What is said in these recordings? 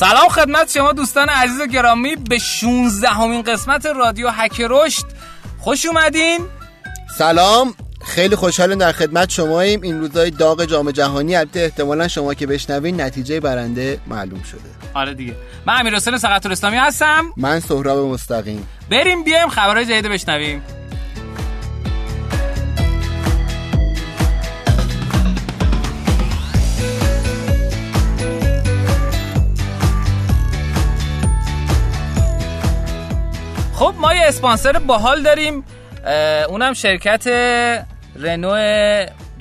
سلام خدمت شما دوستان عزیز و گرامی به 16 همین قسمت رادیو هک رشد. خوش اومدین؟ سلام خیلی خوشحالم در خدمت شماییم. این روزای داغ جام جهانی البته احتمالا شما که بشنوین نتیجه برنده معلوم شده. آره دیگه. من امیر حسین سقط هستم. من سهراب مستقیم. بریم بیایم خبرهای جدید بشنویم. ما یه اسپانسر باحال داریم. اونم شرکت رنو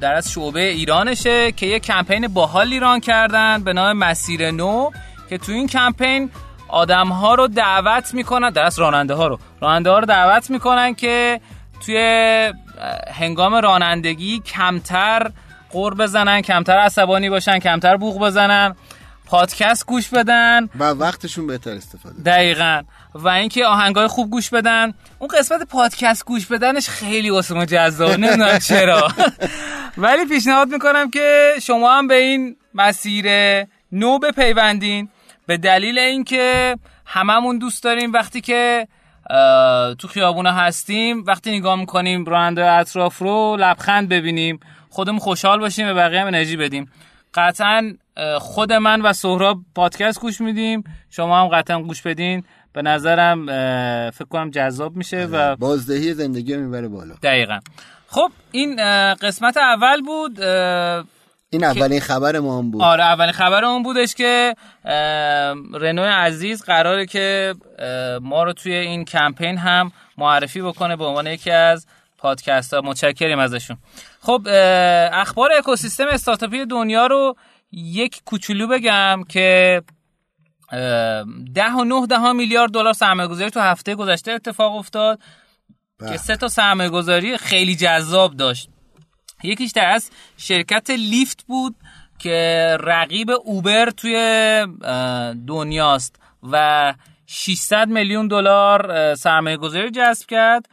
در از شعبه ایرانشه که یه کمپین باحال ایران کردن به نام مسیر نو که تو این کمپین آدم ها رو دعوت می‌کنن در از راننده ها رو. راننده ها رو دعوت می‌کنن که توی هنگام رانندگی کمتر قور بزنن کمتر عصبانی باشن کمتر بوغ بزنن پادکست گوش بدن. و وقتشون بهتر استفاده دقیقا. و اینکه آهنگای خوب گوش بدن. اون قسمت پادکست گوش بدنش خیلی واسه ما جذاب نمی‌دونم چرا. ولی پیشنهاد می‌کنم که شما هم به این مسیر نو بپیوندین. به دلیل اینکه هممون دوست داریم وقتی که تو خیابونه هستیم وقتی نگاه می‌کنیم راننده اطراف رو لبخند ببینیم خودمون خوشحال باشیم و بقیه هم انرژی بدیم. قطعا خود من و سهراب پادکست گوش میدیم شما هم قطعا گوش بدین. به نظرم فکر کنم جذاب میشه و بازدهی زندگی می‌بره بالا. دقیقا. خب این قسمت اول بود این اولین خبر ما هم بود. آره اولین خبر اون بودش که رنو عزیز قراره که ما رو توی این کمپین هم معرفی بکنه به عنوان یکی از پادکست ها متشکریم ازشون. خب اخبار اکوسیستم استارتاپی دنیا رو یک کوچولو بگم که ده و نه ده میلیارد دلار سرمایه گذاری تو هفته گذشته اتفاق افتاد که سه تا سرمایه گذاری خیلی جذاب داشت. یکیش در از شرکت لیفت بود که رقیب اوبر توی دنیاست و 600 میلیون دلار سرمایه گذاری جذب کرد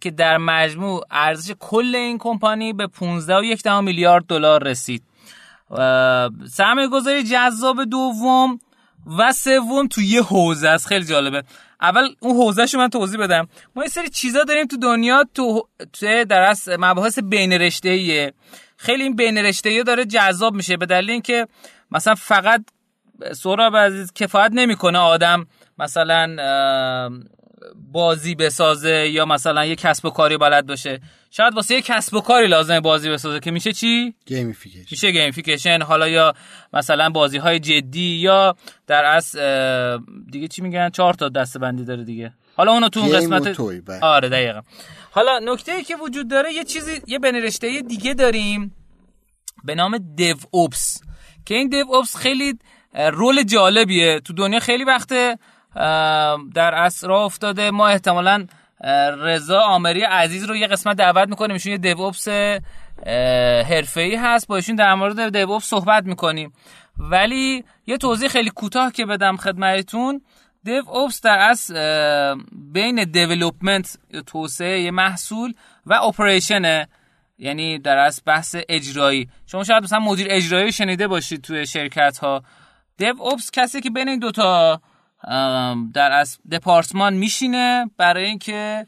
که در مجموع ارزش کل این کمپانی به 15 و یک میلیارد دلار رسید. سرمایه گذاری جذاب دوم و سوم تو یه حوزه است. خیلی جالبه. اول اون حوزه شو من توضیح بدم. ما یه سری چیزا داریم تو دنیا تو, تو در از مباحث بین رشته خیلی این بین رشته داره جذاب میشه به دلیل اینکه مثلا فقط سهراب عزیز کفایت نمی‌کنه آدم مثلا بازی بسازه یا مثلا یه کسب و کاری بلد باشه. شاید واسه یه کسب و کاری لازمه بازی بسازه که میشه چی؟ گیمفیکیشن. میشه گیمفیکیشن. حالا یا مثلا بازی های جدی یا در واقع دیگه چی میگن؟ چهار تا دسته بندی داره دیگه. حالا اونو تو اون قسمت آره دقیقا. حالا نکته ای که وجود داره یه چیزی یه بین رشته دیگه داریم به نام DevOps که این دیو اوپس خیلی رول جالبیه. تو دنیا خیلی وقته در اصر افتاده. ما احتمالا رضا آمری عزیز رو یه قسمت دعوت می‌کنیم. ایشون یه دیوپس حرفه‌ای هست. با ایشون در مورد دیوپس صحبت می‌کنیم. ولی یه توضیح خیلی کوتاه که بدم خدمتتون. دیو اوپس در از بین دیولوپمنت توسعه محصول و اپریشنه یعنی در از بحث اجرایی. شما شاید مثلا مدیر اجرایی شنیده باشید توی شرکت ها دیو اوپس کسی که بین این دوتا در از دپارتمان میشینه برای اینکه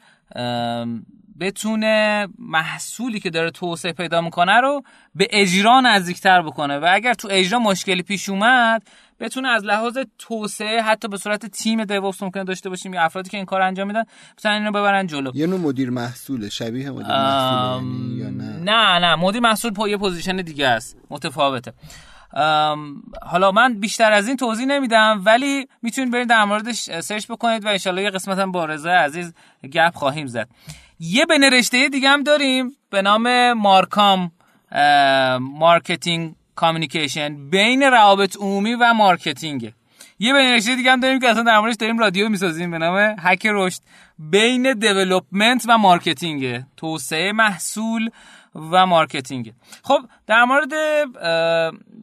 بتونه محصولی که داره توسعه پیدا می‌کنه رو به اجرا نزدیکتر بکنه. و اگر تو اجرا مشکلی پیش اومد بتونه از لحاظ توسعه حتی به صورت تیم دیوپس ممکنه داشته باشیم یا افرادی که این کار انجام میدن بتونن اینو ببرن جلو. یه نوع مدیر محصول شبیه مدیر محصول یعنی یا نه؟ نه نه. مدیر محصول پا یه position دیگه است. متفاوته. حالا من بیشتر از این توضیح نمیدم ولی می‌تونید برید در موردش search بکنید و انشالله یه قسمت هم با رضا عزیز گپ خواهیم زد. یه بین رشته دیگه هم داریم به نام MarCom marketing communication بین روابط عمومی و marketing یه بین رشته دیگه هم داریم که اصلا در موردش داریم رادیو می‌سازیم به نام هک رشد. بین development و marketing توسعه محصول و marketing. خب در مورد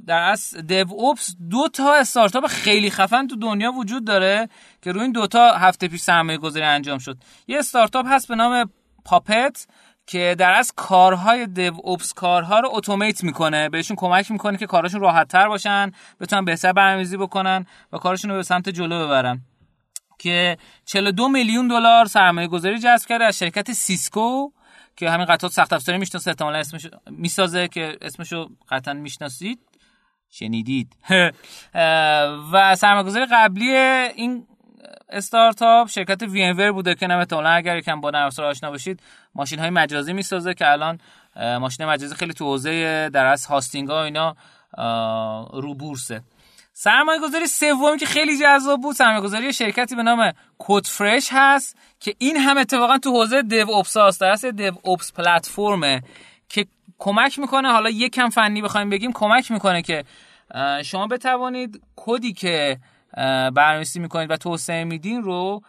در واقع DevOps دو تا استارتاپ خیلی خفن تو دنیا وجود داره که روی این دو تا هفته پیش سرمایه گذاری انجام شد. یه استارتاپ هست به نام Puppet که در واقع کارهای DevOps کارها رو اتومات می‌کنه. بهشون کمک می‌کنه که کاراشون راحت تر باشن بتونن بهتر برنامه‌ریزی بکنن و کارشون رو به سمت جلو ببرن. که 42 میلیون دلار سرمایه گذاری جذب کرده از شرکت Cisco که همین قطعات سخت افزاری می‌شناسه احتمالاً اسمش می‌سازه که اسمشو قطعا می‌شناسید. شنیدید. و سرمایه‌گذاری قبلی این استارتاپ شرکت وی ام بوده که احتمالاً اگر یکم با نرم آشنا باشید ماشین های مجازی می‌سازه که الان ماشین مجازی خیلی تو حوزه در واقع hosting ها اینا رو بورسه. سرمایه گذاری سومی که خیلی جذاب بود. سرمایه گذاری شرکتی به نام Codefresh هست که این هم اتفاقا تو حوزه DevOps هست. در DevOps پلتفرمه که کمک می‌کنه. حالا یکم فنی بخوایم بگیم کمک می‌کنه که شما بتوانید کدی که برنامه‌نویسی می‌کنید و توسعه میدین رو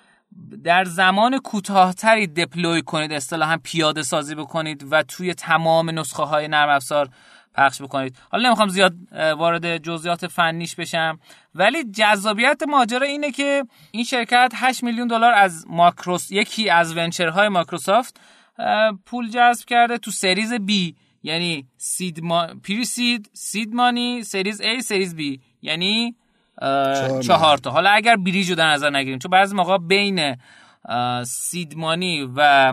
در زمان کوتاهتری deploy کنید. اصطلاحا پیاده سازی بکنید و توی تمام نسخه های نرم افزار پخش بکنید. حالا نمی‌خوام زیاد وارد جزئیات فنیش بشم ولی جذابیت ماجرا اینه که این شرکت 8 میلیون دلار از ماکروس یکی از ونچرهای مایکروسافت پول جذب کرده تو سریز بی یعنی سید ما... پری سید سید مانی سریز A سریز B یعنی چهار تا. حالا اگر بریج رو در نظر نگیریم چون بعضی موقع بین سید مانی و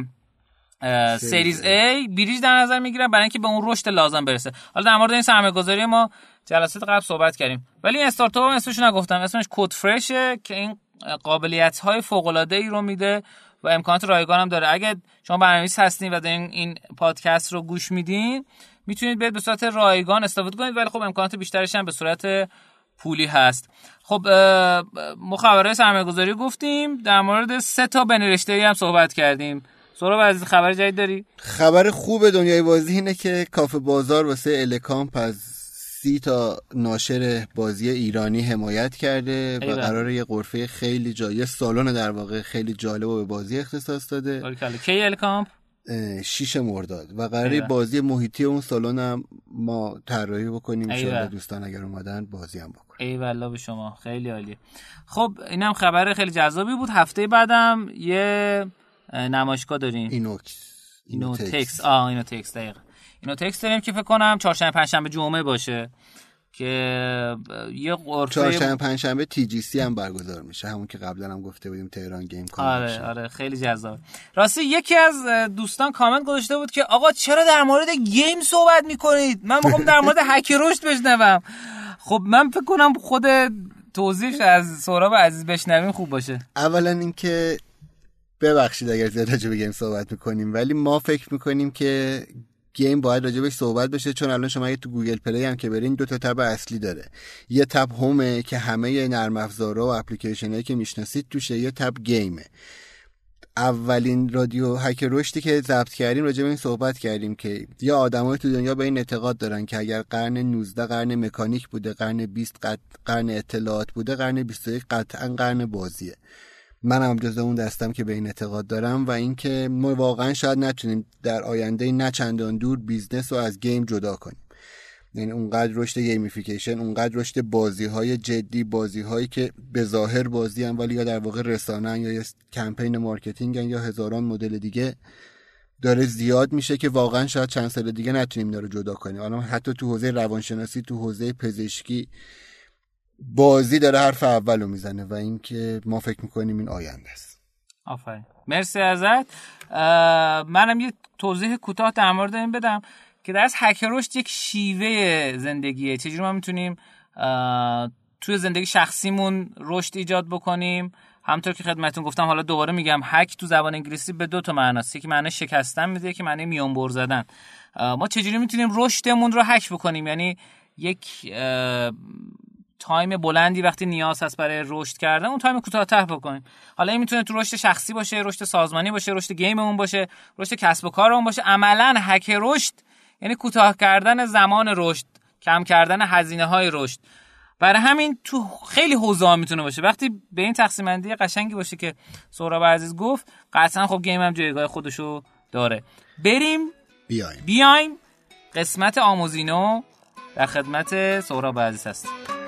سریز A بریج در نظر می‌گیرن برای اینکه به اون رشد لازم برسه. حالا در مورد این سرمایه گذاری ما جلسات قبل صحبت کردیم. ولی این استارتاپ هم اسمش نگفتم. اسمش کد فرشه که این قابلیت های فوق العاده ای رو میده و امکانات رایگان هم داره. اگه شما برنامه‌نویس هستین و دارین این پادکست رو گوش میدین می‌تونید به صورت رایگان استفاده کنید ولی خب امکانات بیشترش هم به صورت پولی هست. خب مخابره سرمایه گذاری گفتیم. در مورد سه تا بنرشته هم صحبت کردیم. سورا عزیز خبر جدید داری؟ خبر خوب دنیای بازی اینه که کافه بازار واسه الکامپ از سی تا ناشر بازی ایرانی حمایت کرده و قرار یه قرفه خیلی جا یه سالن در واقع خیلی جالب و به بازی اختصاص داده. کی الکامپ؟ شیش مرداد. و قراره بازی محیطی اون سالن هم ما طراحی بکنیم ان دوستان اگر اومدن بازی هم بکنیم ای والله به شما. خیلی عالیه. خب اینم خبر خیلی جذابی بود. هفته بعدم یه نمایشگاه داریم. اینوکس. اینو تکس آه اینو تکس دقیقا. اینو تکس داریم که فکر کنم چهارشنبه پنجشنبه جمعه باشه که یه غرفه چهارشنبه پنجشنبه TGC هم برگزار میشه. همون که قبلا هم گفته بودیم تهران گیم کان آره آره خیلی جذاب راستی یکی از دوستان کامنت گذاشته بود که آقا چرا در مورد game صحبت می‌کنید؟ من می‌خوام در مورد هک رشد بشنوم. خب من فکر کنم خود توضیحش از سهراب عزیز بشنویم خوب باشه. اولا اینکه ببخشید اگر زیاد راجع به game صحبت می‌کنیم ولی ما فکر می‌کنیم که game باید راجبش صحبت بشه چون الان شما اگه تو گوگل پلی هم که برین دو تا تب اصلی داره. یه تب home ه که همه نرم افزارا و اپلیکیشن که می‌شناسید توشه یه تب game ه. اولین رادیو هک رشدی که ضبط کردیم راجع به این صحبت کردیم که یا آدمای تو دنیا به این اعتقاد دارن که اگر قرن 19 قرن مکانیک بوده قرن 20 قرن اطلاعات بوده قرن 21 قطعا قرن بازیه. من هم جز اون دسته‌م که به این اعتقاد دارم و اینکه ما واقعا شاید نتونیم در آینده نه چندان دور business رو از game جدا کنیم. یعنی اونقدر رشد gamification اونقدر رشد بازی های جدی بازی هایی که به ظاهر بازی هم ولی یا در واقع رسانه یا کمپین marketing یا هزاران مدل دیگه داره زیاد میشه که واقعا شاید چند سال دیگه نتونیم داره جدا کنیم. حالا حتی تو حوزه روانشناسی تو حوزه پزشکی بازی داره حرف اولو می‌زنه و اینکه ما فکر می‌کنیم این آینده است. آفرین. مرسی ازت. منم یه توضیح کوتاه در مورد این بدم که در از هک رشد یک شیوه زندگیه. چجوری ما می‌تونیم توی زندگی شخصیمون رشد ایجاد بکنیم؟ همطور که خدمتتون گفتم حالا دوباره میگم هک تو زبان انگلیسی به دو تا معناست یکی معنی شکستن میده که معنی میون بر زدن ما چجوری می‌تونیم رشدمون رو هک بکنیم؟ یعنی یک time بلندی وقتی نیاز هست برای رشد کردن اون time کوتاه‌تر بکنیم. حالا این می‌تونه تو رشد شخصی باشه رشد سازمانی باشه رشد game مون باشه رشد کسب و کارمون باشه. عملا هک رشد یعنی کوتاه کردن زمان رشد کم کردن هزینه های رشد. برای همین تو خیلی حوزه می‌تونه باشه. وقتی به این تقسیم بندی قشنگی باشه که سهراب عزیز گفت قطعا خب game هم جایگاه خودشو داره. بریم. بیایم. بیایم. قسمت آموزینو در خدمت سهراب عزیز هستیم.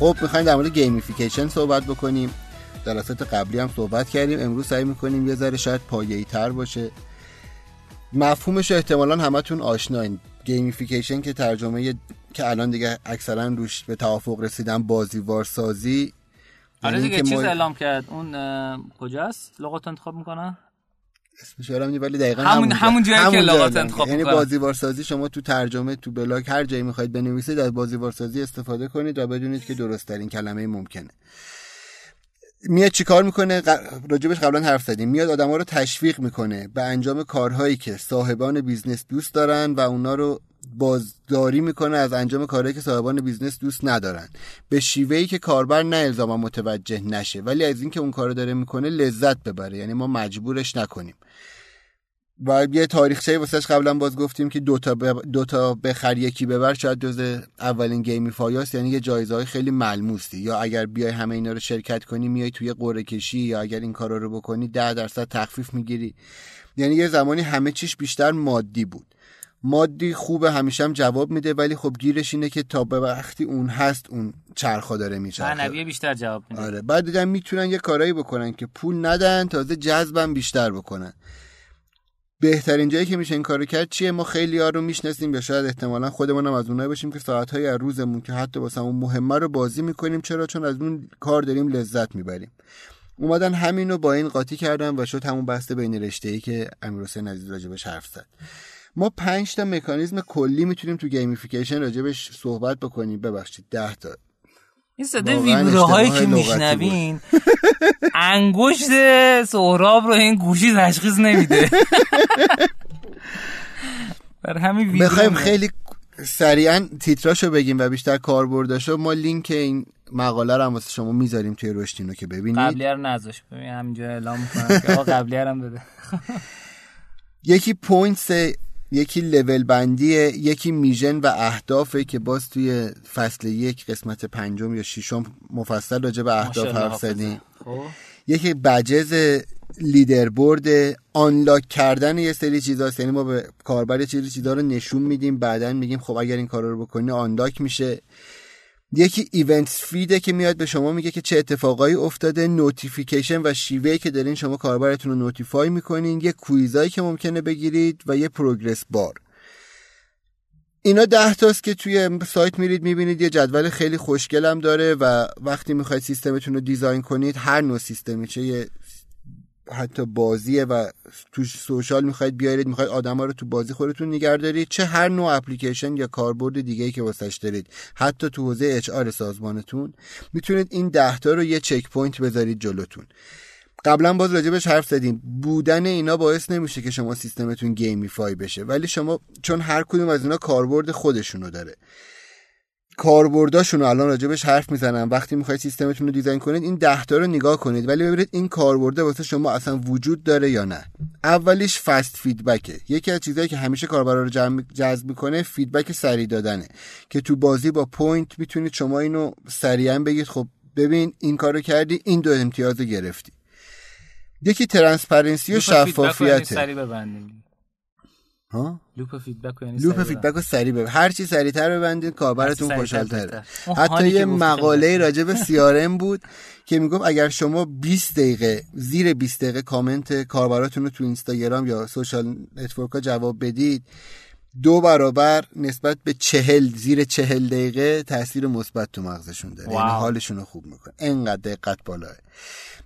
خب می‌خوایم در مورد گیمیفیکیشن صحبت بکنیم. جلسات قبلی هم صحبت کردیم. امروز سعی می‌کنیم یه ذره شاید پایه‌ای تر باشه. مفهومش احتمالا همتون آشناین gamification که ترجمه که الان دیگه اکثرا روش به توافق رسیدن بازیوار سازی آره دیگه چیز اعلام کرد. اون کجاست؟ لغات انتخاب می‌کنه اسمش یادم ولی دقیقا همون همون جایی که لغات انتخاب یعنی بازیوار سازی شما تو ترجمه تو بلاگ هر جایی می‌خواید بنویسید از بازیوار سازی استفاده کنید و بدونید که درست ترین کلمه ممکنه. میاد چیکار می‌کنه؟ راجبش قبلا حرف زدیم. میاد آدما رو تشویق می‌کنه به انجام کارهایی که صاحبان بیزنس دوست دارن و اونا رو بازداری می‌کنه از انجام کارهایی که صاحبان بیزنس دوست ندارن. به شیوهی که کاربر نه الزاما متوجه نشه ولی از اینکه اون کارو داره می‌کنه لذت ببره. یعنی ما مجبورش نکنیم. و یه تاریخچه واسش قبلا باز گفتیم که دوتا دو تا بخر یکی ببر شاید جز اولین گیمی فایاست. یعنی یه جایزه های خیلی ملموسی. یا اگر بیای همه اینا رو شرکت کنی میای توی قرعه کشی. یا اگر این کارا رو بکنی ده درصد تخفیف می‌گیری. یعنی یه زمانی همه چیش بیشتر مادی بود. مادی خوبه همیشه هم جواب میده ولی خب گیرش اینه که تا به وقتی اون هست اون چرخا داره میچرخه. معنوی بیشتر جواب میده. آره بعد دیدن می‌تونن یه کارایی بکنن که پول ندن تازه جذبم بیشتر بکنن. بهترین جایی که میشه این کارو کرد چیه؟ ما خیلی ها رو می‌شناسیم یا شاید احتمالا خودمون هم از اونایی باشیم که ساعت های از روزمون که حتی واسمون مهمه رو بازی می‌کنیم چرا؟ چون از اون کار داریم لذت می‌بریم. اومدن همین رو با این قاطی کردن و شد همون بحث بین رشته ای که امیر حسین عزیز راجبش حرف زد. ما پنج تا مکانیزم کلی می‌تونیم تو gamification راجبش صحبت بکنیم. ببخشید ده تا. این صدای ویبره هایی که میشنوین. انگشت سهراب رو این گوشی تشخیص نمیده. بر همین بخوایم خیلی سریعا تیتراشو بگیم و بیشتر کاربرداشو. ما لینک این مقاله رو هم واسه شما می‌ذاریم توی رشتینو که ببینید. قبلی رو نذاش. ببین همینجا اعلام می‌کنم که آقا قبلی هم بده. یکی پوینتس یکی لول بندیه یکی میژن و اهدافه که باز توی فصل یک قسمت پنجم یا ششم مفصل راجع به اهداف حرف زدیم. خب. یکی بجز لیدر آنلاک کردن یه سری چیزاست یعنی ما به کاربر چیزی چیزا رو نشون میدیم بعدا میگیم خب اگر این کار رو بکنی آنلاک میشه. یکی event feed ه که میاد به شما میگه که چه اتفاقایی افتاده notification و شیوهی که دارین شما کاربرتون رو notify می‌کنین یه quiz ایی که ممکنه بگیرید و یه progress bar اینا ده تاست که توی سایت میرید می‌بینید یه جدول خیلی خوشگلم داره و وقتی می‌خواید سیستمتون رو design کنید هر نوع سیستمی چه یه حتی بازیه و تو social می‌خواید بیارید می‌خواید آدما رو تو بازی خودتون نگه دارید چه هر نوع اپلیکیشن یا کاربرد دیگه ای که واسش دارید. حتی تو حوزه HR سازمانتون می‌تونید این ده تا رو یه checkpoint بذارید جلوتون. قبلا باز راجبش حرف زدیم. بودن اینا باعث نمیشه که شما سیستمتون gamify بشه. ولی شما چون هر کدوم از اینا کاربرد خودشونو داره. کاربرداشون رو الان راجبش حرف می‌زنم. وقتی می‌خواید سیستمتون رو design کنید این ده تا رو نگاه کنید. ولی ببینید این کاربرده واسه شما اصلا وجود داره یا نه. اولیش fast feedback ه یکی از چیزهایی که همیشه کاربرا رو جذب می‌کنه feedback سریع دادنه. که تو بازی با point می‌تونید شما اینو سریعا بگید. خب ببین این کارو کردی این دو امتیاز گرفتی. یکی transparency و شفافیته ها؟ loop feedback یعنی loop feedback رو سریع ببند هر چی سریعتر ببندید کاربرتون خوشحال‌تره. حتی یه مقاله راجع به سی بود که می‌گفت اگر شما 20 دقیقه زیر 20 دقیقه کامنت کاربراتون رو تو اینستاگرام یا social network ها جواب بدید دو برابر نسبت به چهل زیر چهل دقیقه تاثیر مثبت تو مغزشون داره. یعنی حالشون رو خوب می‌کنه. انقدر دقت بالاه.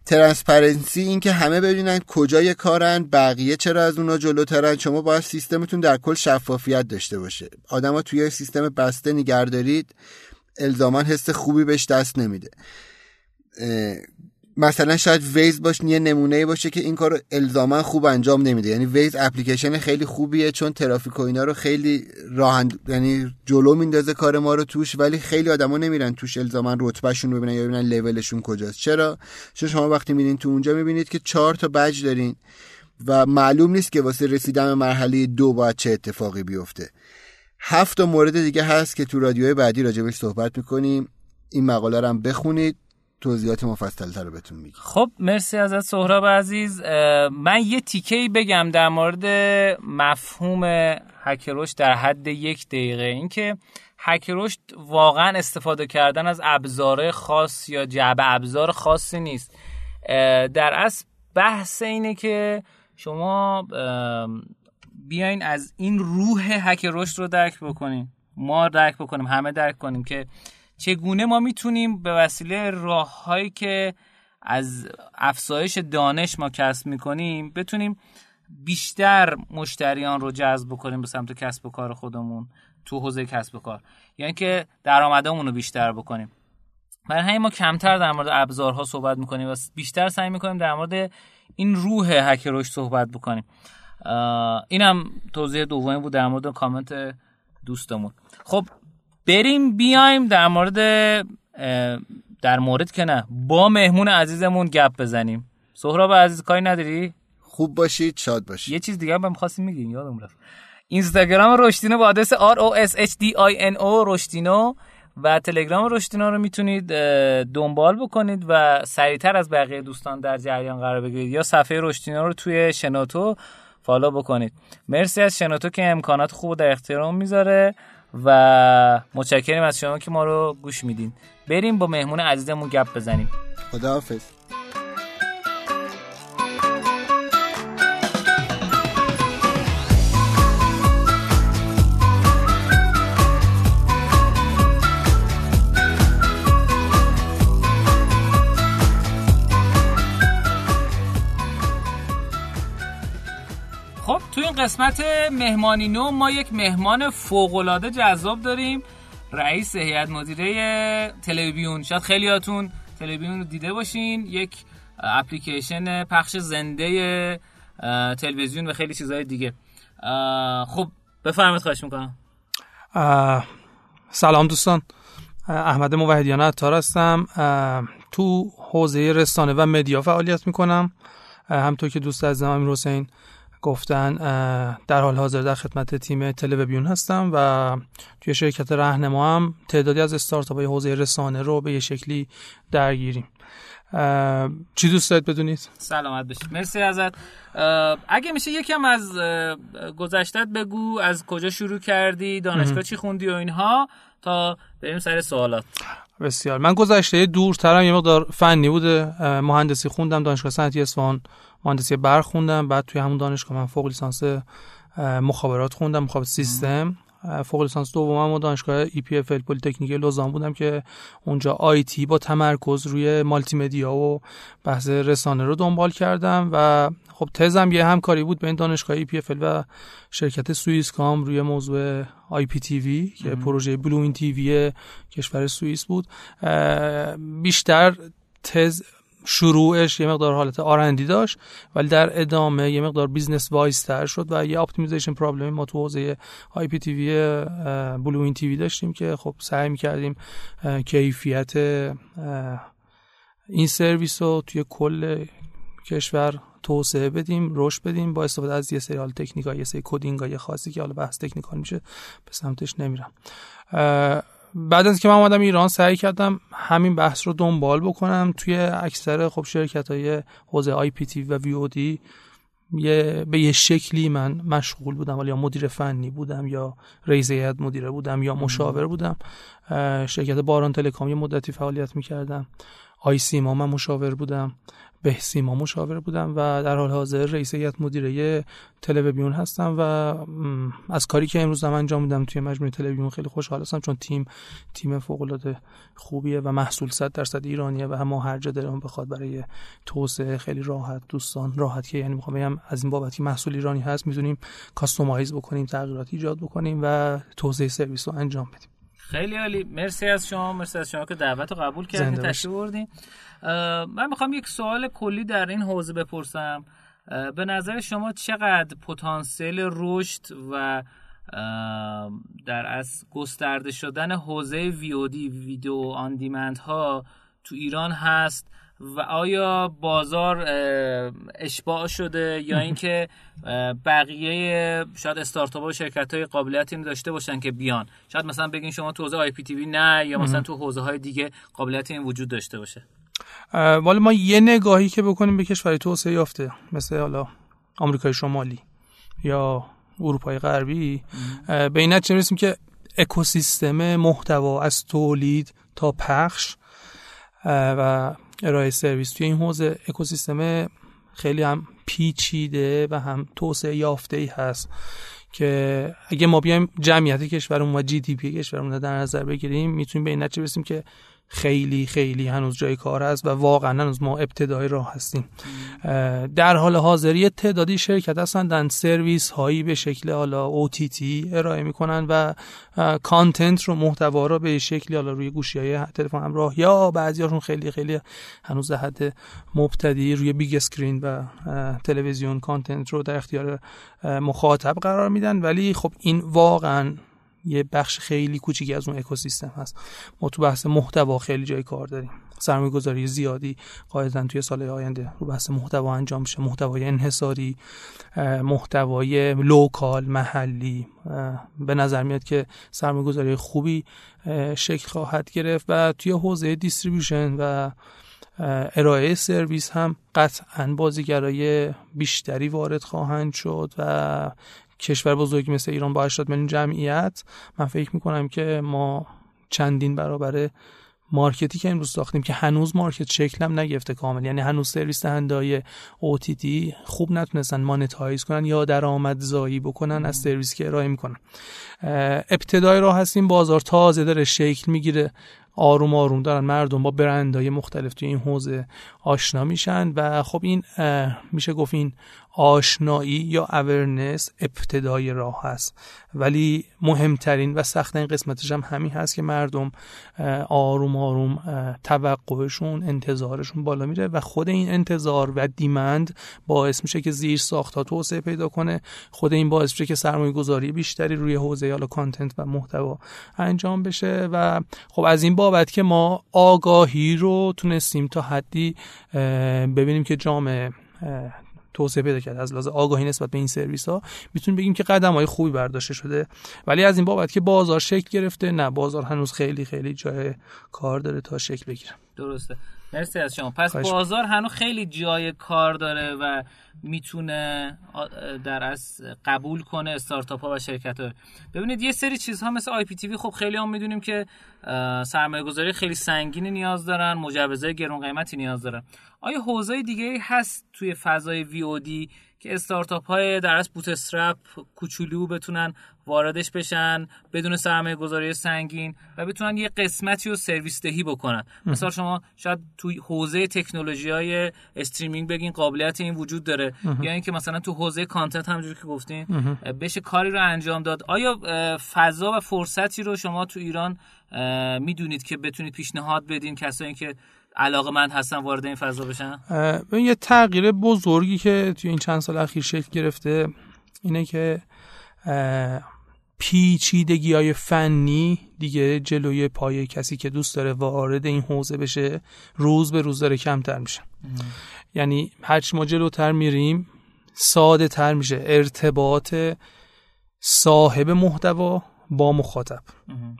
transparency این که همه ببینن کجای کارن بقیه چرا از اونا جلوترن. شما باید سیستمتون در کل شفافیت داشته باشه. آدما توی سیستم بسته نگه دارید الزاما حس خوبی بهش دست نمیده. مثلا شاید Waze باش یه نمونه باشه که این کارو الزاما خوب انجام نمیده. یعنی Waze اپلیکیشن خیلی خوبیه چون ترافیک و اینا رو خیلی راه یعنی جلو میندازه کار ما رو توش ولی خیلی آدما نمیرن توش الزاما رتبهشون ببینن یا ببینن لولشون کجاست. چرا؟ چون شما وقتی میرین تو اونجا می‌بینید که چهار تا بج دارین و معلوم نیست که واسه رسیدن به مرحله دو باید چه اتفاقی بیفته. هفت مورد دیگه هست که تو رادیوهای بعدی راجبش صحبت می‌کنیم. این مقاله رو هم بخونید. توضیحات مفصل تر بهتون میگم. خب مرسی ازت سهراب عزیز. من یه تیکه بگم در مورد مفهوم هکروش در حد یک دقیقه. اینکه هکروش واقعا استفاده کردن از ابزار خاص یا جعب ابزار خاصی نیست. در اصل بحث اینه که شما بیاین از این روح هک رو درک بکنیم. ما درک بکنیم همه درک کنیم که چگونه ما می‌تونیم به وسیله راههایی که از افزایش دانش ما کسب می‌کنیم بتونیم بیشتر مشتریان رو جذب بکنیم به سمت کسب و کار خودمون تو حوزه کسب و کار. یعنی که درآمدمون رو بیشتر بکنیم. برای همین ما کمتر در مورد ابزارها صحبت می‌کنیم و بیشتر سعی می‌کنیم در مورد این روح هک رشد صحبت بکنیم. اینم توضیح دومی بود در مورد کامنت دوستمون. خب بریم بیایم در مورد در مورد که نه با مهمون عزیزمون گپ بزنیم. سهراب عزیز کاری نداری؟ خوب باشید شاد باشید یه چیز دیگه هم خواستیم میگیم یادم رفت. اینستاگرام رشتینو با آدرس R O S H D I N O رشتینو و تلگرام رشتینو رو می‌تونید دنبال بکنید و سریعتر از بقیه دوستان در جریان قرار بگیرید. یا صفحه رشتینو رو توی شنوتو فالو بکنید. مرسی از شنوتو که امکانات خوب در اختیارمون می‌ذاره. و متشکریم از شما که ما رو گوش میدین. بریم با مهمون عزیزمون گپ بزنیم. خداحافظ. قسمت مهمانی نو. ما یک مهمان فوقالعاده جذاب داریم. رئیس هیئت مدیره تلویزیون. شاید خیلیاتون تلویزیون رو دیده باشین. یک اپلیکیشن پخش زنده تلویزیون و خیلی چیزهای دیگه. خب بفرمایید خواهش می‌کنم. سلام دوستان. احمد موحدیان عطار هستم. تو حوزه رسانه و مدیا فعالیت می‌کنم. همطور که دوست از امیر حسین گفتن در حال حاضر در خدمت تیم تلویزیون هستم و توی شرکت رهنما هم تعدادی از استارتاپ های حوزه رسانه رو به یه شکلی درگیریم. چی دوست دارید بدونید؟ سلامت باشید. مرسی ازت. اگه میشه یکم از گذشتت بگو از کجا شروع کردی؟ دانشگاه چی خوندی و اینها؟ تا بریم سر سوالات. بسیار. من گذشته دورترم یه مقدار فنی بوده. مهندسی خوندم دانشگاه صنعتی اصفهان مهندسی برق خوندم. بعد توی همون دانشگاه من فوق لیسانس مخابرات خوندم مخابرات سیستم. فوق لیسانس دومم و دانشگاه EPFL پلی تکنیک لوزان بودم که اونجا IT با تمرکز روی مالتی مدیا و بحث رسانه رو دنبال کردم و خب تزم یه همکاری بود بین دانشگاه EPFL و شرکت Swisscom روی موضوع IPTV که پروژه Bluewin TV کشور سوئیس بود. بیشتر تز شروعش یه مقدار حالت R&D داشت ولی در ادامه یه مقدار business wise تر شد و یه optimization problem ما تو حوزه آی پی تی وی بلو این تی وی داشتیم که خب سعی می‌کردیم کیفیت این سرویس رو توی کل کشور توسعه بدیم رشد بدیم با استفاده از یه سری حال تکنیک یه سری coding خاصی که حالا بحث technical میشه به سمتش نمیرم. بعد از که من آمدم ایران سعی کردم همین بحث رو دنبال بکنم توی اکثر خب شرکت های حوزه آی پی تی و وی او دی یه به یه شکلی من مشغول بودم. ولی یا مدیر فنی بودم یا رئیس هیئت مدیره بودم یا مشاور بودم. شرکت باران تلکام یه مدتی فعالیت می‌کردم. آی سیما من مشاور بودم. بهسیما مشاور بودم و در حال حاضر رئیس هیئت مدیره تلویزیون هستم و از کاری که امروز هم انجام میدم توی مجموعه تلویزیون خیلی خوشحال هستم چون تیم تیم فوق العاده خوبیه و محصول 100 درصد ایرانیه و هم هر جا دلمون بخواد برای توسعه خیلی راحت دوستان راحت که یعنی می‌خوام بگم از این بابت که محصول ایرانی هست می‌تونیم کاستومایز بکنیم تغییرات ایجاد بکنیم و توسعه سرویس رو انجام بدیم. خیلی عالی. مرسی از شما. مرسی از شما که دعوت رو قبول کردین تشریف بردین من می‌خوام یک سوال کلی در این حوزه بپرسم. به نظر شما چقدر پتانسیل رشد و در از گسترده شدن حوزه ویودی ویدیو آن دیمند ها تو ایران هست و آیا بازار اشباع شده یا اینکه بقیه شاید استارتاپ و شرکت های قابلیت این داشته باشن که بیان؟ شاید مثلا بگین شما تو حوزه آی پی تی وی نه یا مثلا تو حوزه های دیگه قابلیت این وجود داشته باشه. ولی ما یه نگاهی که بکنیم به کشوری توسعه یافته مثل حالا آمریکای شمالی یا اروپای غربی. به این نتیجه می‌رسیم که اکوسیستم محتوا از تولید تا پخش و ارائه سرویس توی این حوزه اکوسیستم خیلی هم پیچیده و هم توسعه یافته ای هست که اگه ما بیایم جمعیت کشورمون و جی دی پی کشورمون در نظر بگیریم می‌تونیم به این نتیجه برسیم که خیلی خیلی هنوز جای کار هست و واقعا هنوز ما ابتدای راه هستیم. در حال حاضری تعدادی شرکت هستن در سرویس هایی به شکل حالا OTT ارائه می‌کنن و content رو محتوا رو به شکلی حالا روی گوشی های تلفن همراه یا بعضیاشون خیلی خیلی هنوز در حد مبتدی روی big screen و تلویزیون content رو در اختیار مخاطب قرار میدن. ولی خب این واقعا یه بخش خیلی کوچیکی از اون اکوسیستم هست. ما تو بحث محتوا خیلی جای کار داریم. سرمایه گذاری زیادی قاعدتا توی سال آینده رو بحث محتوا انجام میشه. محتوای انحصاری محتوای local محلی. به نظر میاد که سرمایه گذاری خوبی شکل خواهد گرفت و توی حوزه distribution و ارائه سرویس هم قطعا بازیگرای بیشتری وارد خواهند شد و کشور بزرگی مثل ایران با 80 میلیون جمعیت من فکر می‌کنم که ما چندین برابر market ی که امروز ساختیم که هنوز market شکلم نگرفته کامل. یعنی هنوز سرویس دهندهای OTT خوب نتونستن monetize کنن یا درآمدزایی بکنن از سرویس که ارائه می‌کنن. ابتدای راه هستیم بازار تازه داره شکل می‌گیره. آروم آروم دارن مردم با برندهای مختلف توی این حوزه آشنا میشن و خب این میشه گفت این آشنایی یا اورنس ابتدای راه هست ولی مهمترین و سختترین قسمتش هم همین هست که مردم آروم آروم توقعشون انتظارشون بالا میره و خود این انتظار و دیمند باعث میشه که زیر ساخت توسعه پیدا کنه. خود این باعث میشه که سرمایه گذاری بیشتری روی حوزه یا کانتنت و محتوا انجام بشه و خب از این بابت که ما آگاهی رو تونستیم تا حدی ببینیم که جامعه توسعه پیدا کرد از لحاظ آگاهی نسبت به این سرویس ها می‌تونیم بگیم که قدم های خوبی برداشته شده. ولی از این بابت که بازار شکل گرفته نه بازار هنوز خیلی خیلی جای کار داره تا شکل بگیره. درسته. مرسی از شما. پس بازار هنوز خیلی جای کار داره و می‌تونه در از قبول کنه استارتاپ ها و شرکت ها ببینید یه سری چیزها مثل آی پی تی وی خب خیلی هم می‌دونیم که سرمایه گذاری خیلی سنگینی نیاز دارن مجوزهای گرون قیمتی نیاز دارن. آیا حوزه دیگه هست توی فضای VOD که استارتاپ های در از bootstrap کوچولو بتونن واردش بشن بدون سرمایه گذاری سنگین و بتونن یه قسمتی رو سرویس دهی بکنن. مثلا شما شاید توی حوزه تکنولوژی های streaming بگین قابلیت این وجود داره. یا اینکه مثلا تو حوزه content همونجوری که گفتین بشه کاری رو انجام داد. آیا فضا و فرصتی رو شما تو ایران می‌دونید که بتونید پیشنهاد بدین کسایی که علاقه من هستن وارد این فضا بشن؟ یه تغییر بزرگی که توی این چند سال اخیر شکل گرفته اینه که پیچیدگی های فنی دیگه جلوی پای کسی که دوست داره وارد این حوزه بشه روز به روز داره کمتر میشه. یعنی هرچی ما جلوتر میریم ساده تر میشه. ارتباط صاحب محتوا با مخاطب.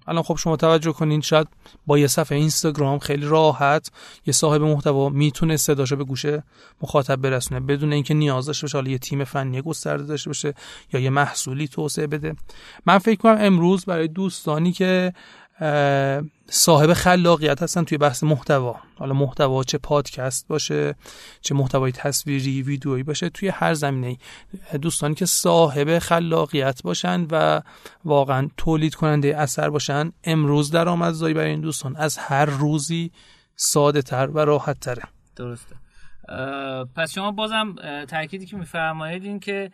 الان خب شما توجه کنین شاید با یه صفحه اینستاگرام خیلی راحت یه صاحب محتوا می‌تونه صداشو به گوشه مخاطب برسونه بدون اینکه نیاز داشته باشه حالا یه تیم فنی گسترده داشته باشه یا یه محصولی توسعه بده. من فکر کنم امروز برای دوستانی که صاحب خلاقیت هستن توی بحث محتوا. حالا محتوا چه پادکست باشه چه محتوای تصویری ویدیویی باشه توی هر زمینه دوستانی که صاحب خلاقیت باشن و واقعا تولید کننده اثر باشن امروز درآمدزایی برای این دوستان از هر روزی ساده تر و راحت تره درسته پس شما بازم تاکیدی که میفرمایید این که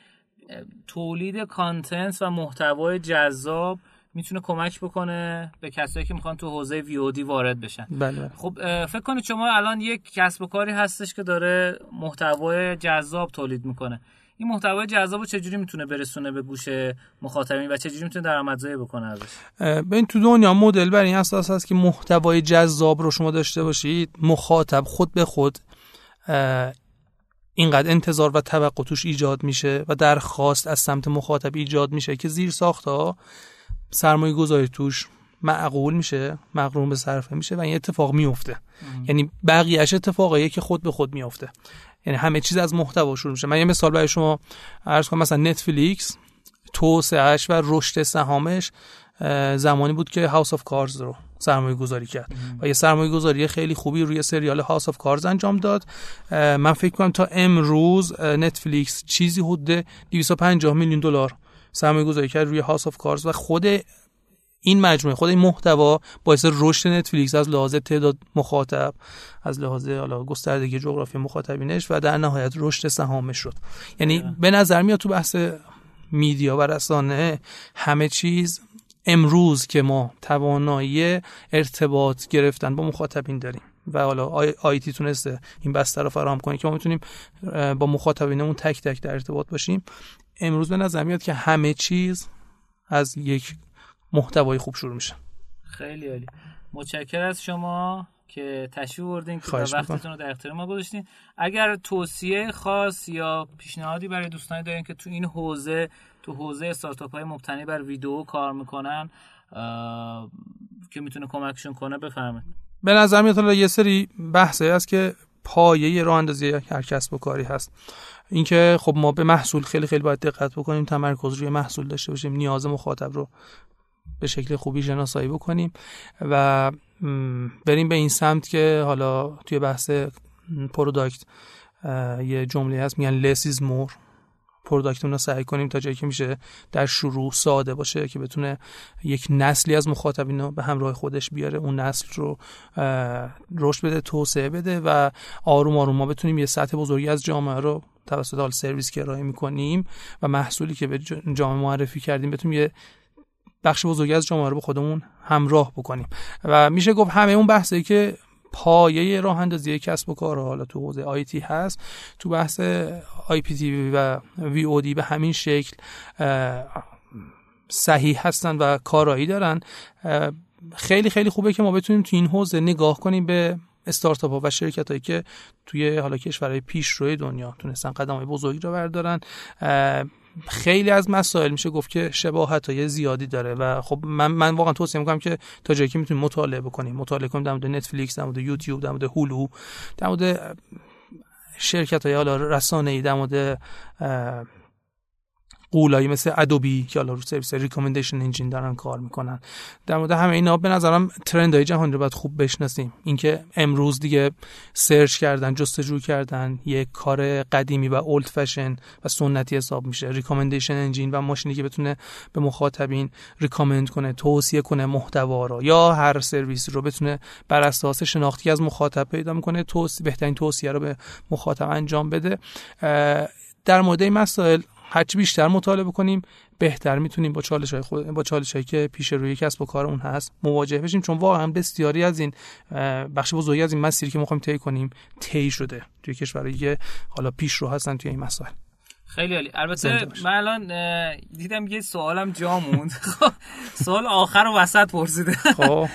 تولید کانتنت و محتوای جذاب می‌تونه کمک بکنه به کسایی که می‌خوان تو حوزه وی وارد بشن. بله. خب فکر کنید شما الان یک کسب و کاری هستش که داره محتوای جذاب تولید می‌کنه. این محتوای جذاب چجوری می‌تونه برسونه به گوش مخاطبین و چجوری می‌تونه درآمدزایی بکنه ازش؟ ببین تو دنیا مدل بر این اساس هست که محتوای جذاب رو شما داشته باشید مخاطب خود به خود اینقدر انتظار و توقع توش ایجاد میشه و درخواست از سمت مخاطب ایجاد میشه که زیر ساخت ها سرمایه گذاری توش معقول میشه مقرون به صرفه میشه و این اتفاق میفته. یعنی بقیهش اتفاقیه که خود به خود میفته یعنی همه چیز از محتوا شروع میشه. من یه مثال برای شما عرض کنم مثلا نتفلیکس توسعهش و رشد سهامش زمانی بود که House of Cards رو سرمایه گذاری کرد و یه سرمایه گذاری خیلی خوبی روی سریال House of Cards انجام داد. من فکر کنم تا امروز نتفلیکس چیزی حدود 250 میلیون دلار سرمایه گذاری کرد روی House of Cards و خود این مجموعه خود این محتوا باعث رشد نتفلیکس از لحاظ تعداد مخاطب از لحاظ حالا گستردگی جغرافی مخاطبینش و در نهایت رشد سهامش شد. یعنی به نظر میاد تو بحث میدیا و رسانه همه چیز امروز که ما توانایی ارتباط گرفتن با مخاطبین داریم و حالا آیتی تونسته این بستر رو فراهم کنه که ما می‌تونیم با مخاطبینمون تک تک در ارتباط باشیم. امروز به نظر میاد که همه چیز از یک محتوای خوب شروع میشه. خیلی عالی. متشکر از شما که تشریف بردین که وقتتون رو در اختیار ما گذاشتین. اگر توصیه خاص یا پیشنهادی برای دوستانی دارین که تو این حوزه تو حوزه استارتاپ های مبتنی بر ویدیو کار می‌کنن که می‌تونه کمکشون کنه بفرمایید به نظر یه سری بحثی هست که پایه راه اندازی هر کسب و کاری هست. اینکه خب ما به محصول خیلی خیلی باید دقت بکنیم تمرکز روی محصول داشته باشیم نیاز مخاطب رو به شکل خوبی شناسایی بکنیم و بریم به این سمت که حالا توی بحث product یه جمله هست میگن less is more. product مون رو سعی کنیم تا جایی که میشه در شروع ساده باشه که بتونه یک نسلی از مخاطبین رو به همراه خودش بیاره اون نسل رو رشد بده توسعه بده و آروم آروم ما بتونیم یه سطح بزرگی از جامعه رو توسط حال سرویس که ارائه می‌کنیم و محصولی که به جامعه معرفی کردیم بتونیم یه بخش بزرگی از جامعه رو به خودمون همراه بکنیم. و میشه گفت همه اون بحثی که پایه راه اندازی کسب و کار حالا تو حوزه آیتی هست. تو بحث آی پی تی و وی او دی به همین شکل صحیح هستن و کارایی دارن. خیلی خیلی خوبه که ما بتونیم تو این حوزه نگاه کنیم به استارتاپ ها و شرکت هایی که توی حالا کشورهای پیشروی دنیا تونستن قدم های بزرگی رو بردارن. خیلی از مسائل میشه گفت که شباهت های زیادی داره و خب من من واقعا توصیه می‌کنم که تا جایی که می‌تونیم مطالعه بکنیم. مطالعه کنیم در مورد نتفلیکس در مورد یوتیوب در مورد هولو در مورد شرکت های حالا رسانه ای در مورد قولایی مثل ادوبی که حالا رو سرویس ریکامندیشن انجین دارن کار می‌کنن. در مورد همه اینا به نظرم های جهانی رو باید خوب بشناسیم. اینکه امروز دیگه search کردن جستجو کردن یک کار قدیمی و old fashion و سنتی حساب میشه. recommendation engine و ماشینی که بتونه به مخاطبین recommend کنه توصیه کنه محتوا رو. یا هر سرویس رو بتونه بر اساس شناختی از مخاطب پیدا می‌کنه توصیه بهترین توصیه رو به مخاطب انجام بده. در مورد این مسائل هرچی بیشتر مطالعه کنیم بهتر می‌تونیم با چالش های خود با چالش هایی که پیش روی کسب و کار اون هست مواجه بشیم. چون واقعا بسیاری از این بخش بزرگی از این مسیری که می‌خوایم طی کنیم طی شده توی کشورهایی که حالا پیش رو هستن توی این مسائل. خیلی عالی. البته من الان دیدم یه سوالم جا موند. خب، سوال آخر و وسط پرسیده. خب.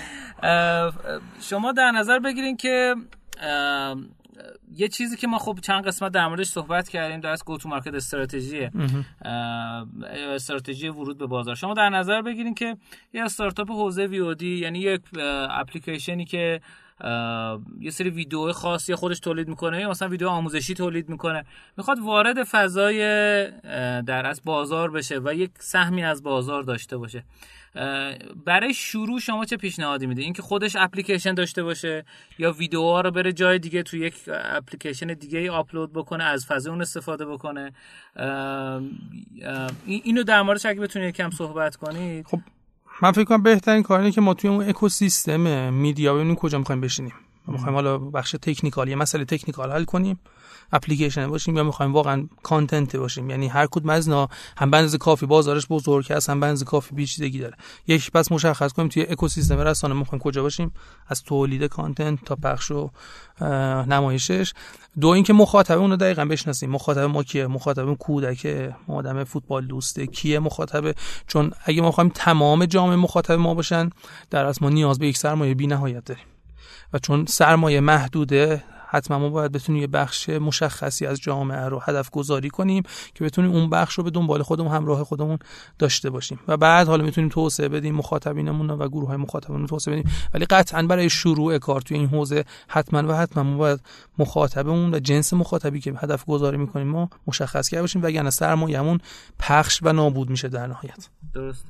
شما در نظر بگیرین که یه چیزی که ما خب چند قسمت در موردش صحبت کردیم در از گو تو مارکت استراتژی استراتژی ورود به بازار. شما در نظر بگیرین که یه استارتاپ حوزه وی او دی یعنی یک اپلیکیشنی که یه سری ویدیو خاص یا خودش تولید می‌کنه یا مثلا ویدیو آموزشی تولید می‌کنه می‌خواد وارد فضای در از بازار بشه و یک سهمی از بازار داشته باشه. برای شروع شما چه پیشنهادی میده؟ اینکه خودش اپلیکیشن داشته باشه یا ویدیوها رو بره جای دیگه تو یک اپلیکیشن دیگه ای آپلود بکنه از فضای اون استفاده بکنه؟ اینو در موردش اگه بتونید کم صحبت کنید. خب من فکر کنم بهترین کاری که ما توی اون اکوسیستم media ببینیم کجا می‌خوایم بشینیم. می‌خوایم حالا بخش technical یه مسئله technical حل کنیم. اپلیکیشن باشیم یا می‌خوایم واقعا content باشیم. یعنی هر کدوم از اینا هم به اندازه کافی بازارش بزرگ هست هم به اندازه کافی پیچیدگی داره. یک پس مشخص کنیم توی اکوسیستم رسانه می‌خوایم کجا باشیم؟ از تولید content تا پخش و نمایشش. دو اینکه مخاطب اون رو دقیقا بشناسیم. مخاطب ما کیه؟ مخاطب کودک آدم فوتبال دوسته کیه مخاطب؟ چون اگه ما بخوایم تمام جامعه مخاطب ما باشن در اصل ما نیاز به یک سرمایه بی‌نهایت داریم. و چون سرمایه محدوده حتما ما باید بتونیم یه بخش مشخصی از جامعه رو هدف گذاری کنیم که بتونیم اون بخش رو به دنبال خودمون همراه خودمون داشته باشیم. و بعد حالا می‌تونیم توسعه بدیم مخاطبینمون و گروه های مخاطبمون توسعه بدیم. ولی قطعا برای شروع کار توی این حوزه حتما و حتما ما باید مخاطبمون و جنس مخاطبی که هدف گذاری می‌کنیم ما مشخص کرده باشیم وگرنه سرمایه‌مون پخش و نابود میشه در نهایت. درست.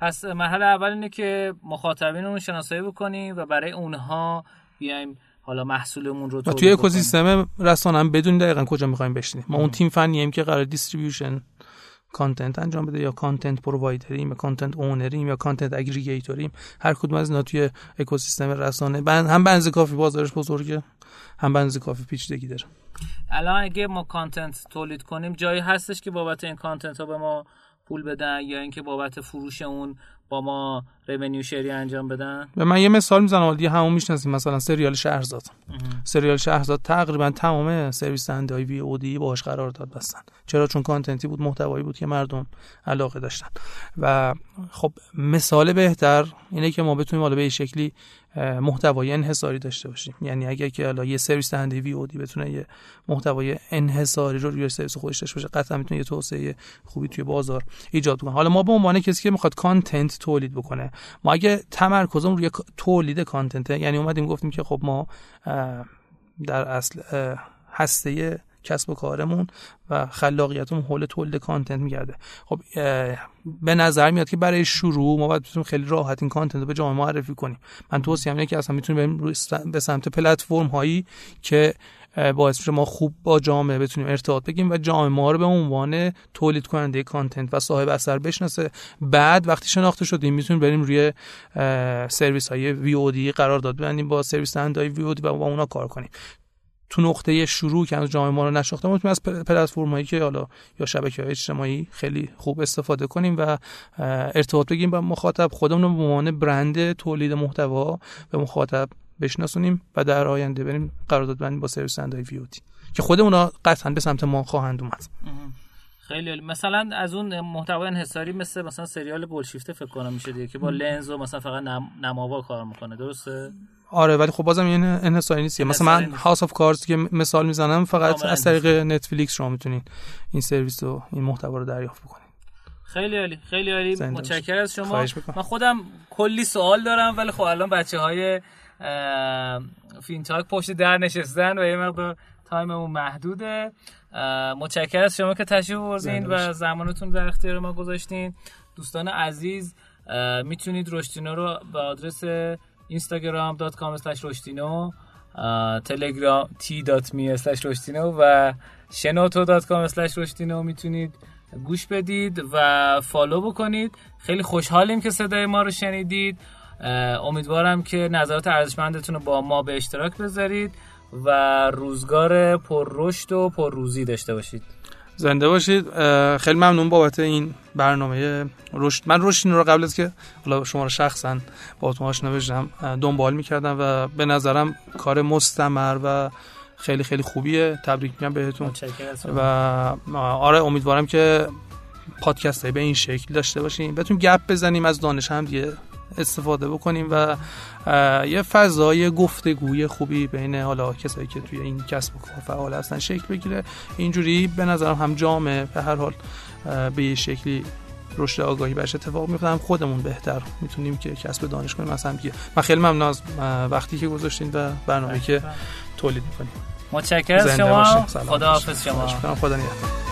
پس مرحله اول اینه که مخاطبین شناسایی بکنیم و برای اونها بیایم حالا محصولمون رو توی اکوسیستم رسانه هم بدون دقیقا کجا می‌خوایم بشینیم. ما اون تیم فنی که قرار distribution content انجام بده یا content provider یم یا content owner یم یا content aggregator یم. هر کدوم از اینا توی اکوسیستم رسانه. به اندازه کافی بازارش بزرگه هم بنز کافی پیچیدگی داره. الان اگه ما content تولید کنیم جایی هستش که بابت این content ها به ما پول بدن یا اینکه بابت فروش اون با ما revenue share انجام بدن؟ به من یه مثال می‌زنم دیگه همون می‌شناسیم. مثلا سریال شهرزاد. سریال شهرزاد تقریبا تمام سرویس دهنده های VOD باهاش قرار داد بستن. چرا؟ چون content ی بود محتوایی بود که مردم علاقه داشتن. و خب مثال بهتر اینه که ما بتونیم حالا به شکلی محتوای انحصاری داشته باشیم. یعنی اگر که حالا یه سرویس دهنده VOD بتونه یه محتوای انحصاری رو روی سرویس خودش داشته باشه قطعا می‌تونه یه توسعه خوبی توی بازار ایجاد کنه. حالا ما به عنوان کسی که می‌خواد content تولید بکنه ما اگه تمرکزمون روی تولید content یعنی اومدیم گفتیم که خب ما در اصل هسته کسب و کارمون و خلاقیتمون حول تولید content میگرده. خب به نظر میاد که برای شروع ما باید بتونیم خیلی راحت این content رو به جامعه معرفی کنیم. من توصیه اینه که اصلا می‌تونیم به سمت پلتفرم هایی که باعث میشه ما خوب با جامعه بتونیم ارتباط بگیریم و جامعه ما رو به عنوان تولید کننده content و صاحب اثر بشناسه. بعد وقتی شناخته شدیم می‌تونیم بریم روی سرویس های VOD قرار داد ببندیم با سرویس های VOD و با اونا کار کنیم. تو نقطه شروع که از جامعه ما رو نشناخته ما از پلتفرم هایی که حالا یا شبکه های اجتماعی خیلی خوب استفاده کنیم و ارتباط بگیم با مخاطب خودمون رو به عنوان برند تولید محتوا به مخاطب بشناسونیم و در آینده بریم قرارداد بندیم با سرویس اندای ویوتی که خود اونا قطعا به سمت ما خواهند اومد. خیلی مثلا از اون محتوای انحصاری مثل مثلا سریال گلشیفته فکر کنم میشه دیگه که با لنز و مثلا فقط نم... نماوا کار می‌کنه. درسته؟ آره ولی خب بازم این انحصاری نیست مثلا من House of Cards که مثال می‌زنم فقط از طریق نتفلیکس شما می‌تونین این سرویس و این محتوا رو دریافت بکنید. خیلی عالی خیلی عالی. متشکرم از شما. من خودم کلی سوال دارم ولی خب الان بچه های فینتاک پشت در نشستن و یه مقدار time مون محدوده. متشکرم از شما که تشریف بردین و زمانتون در اختیار ما گذاشتین. دوستان عزیز می‌تونید رشتینو رو به آدرس instagram.com رشتینو تلگرام t.me رشتینو و shenoto.com رشتینو می‌تونید گوش بدید و فالو بکنید. خیلی خوشحالیم که صدای ما رو شنیدید. امیدوارم که نظرات ارزشمندتون رو با ما به اشتراک بذارید و روزگار پر رشد و پر روزی داشته باشید. زنده باشید. خیلی ممنون بابت این برنامه رشد. من رشد رو قبل از که حالا شما رو شخصا با تو آشنا بشم دنبال می‌کردم و به نظرم کار مستمر و خیلی خیلی خوبیه. تبریک میگم بهتون. و آره امیدوارم که پادکست به این شکل داشته باشیم بتون گپ بزنیم از دانش هم دیگه. استفاده بکنیم و یه فضای گفتگوی خوبی بین حالا کسایی که توی این کسب و کار فعال هستن شکل بگیره. اینجوری به نظرم هم جامعه به هر حال به یه شکلی رشد آگاهی برش اتفاق میفته. هم خودمون بهتر می‌تونیم که کسب دانش کنیم. مثلا دیگه من خیلی ممنون از وقتی که گذاشتین و برنامه که تولید می‌کنیم. متشکرم شما. خدا حافظ شما. خدا نگهدار.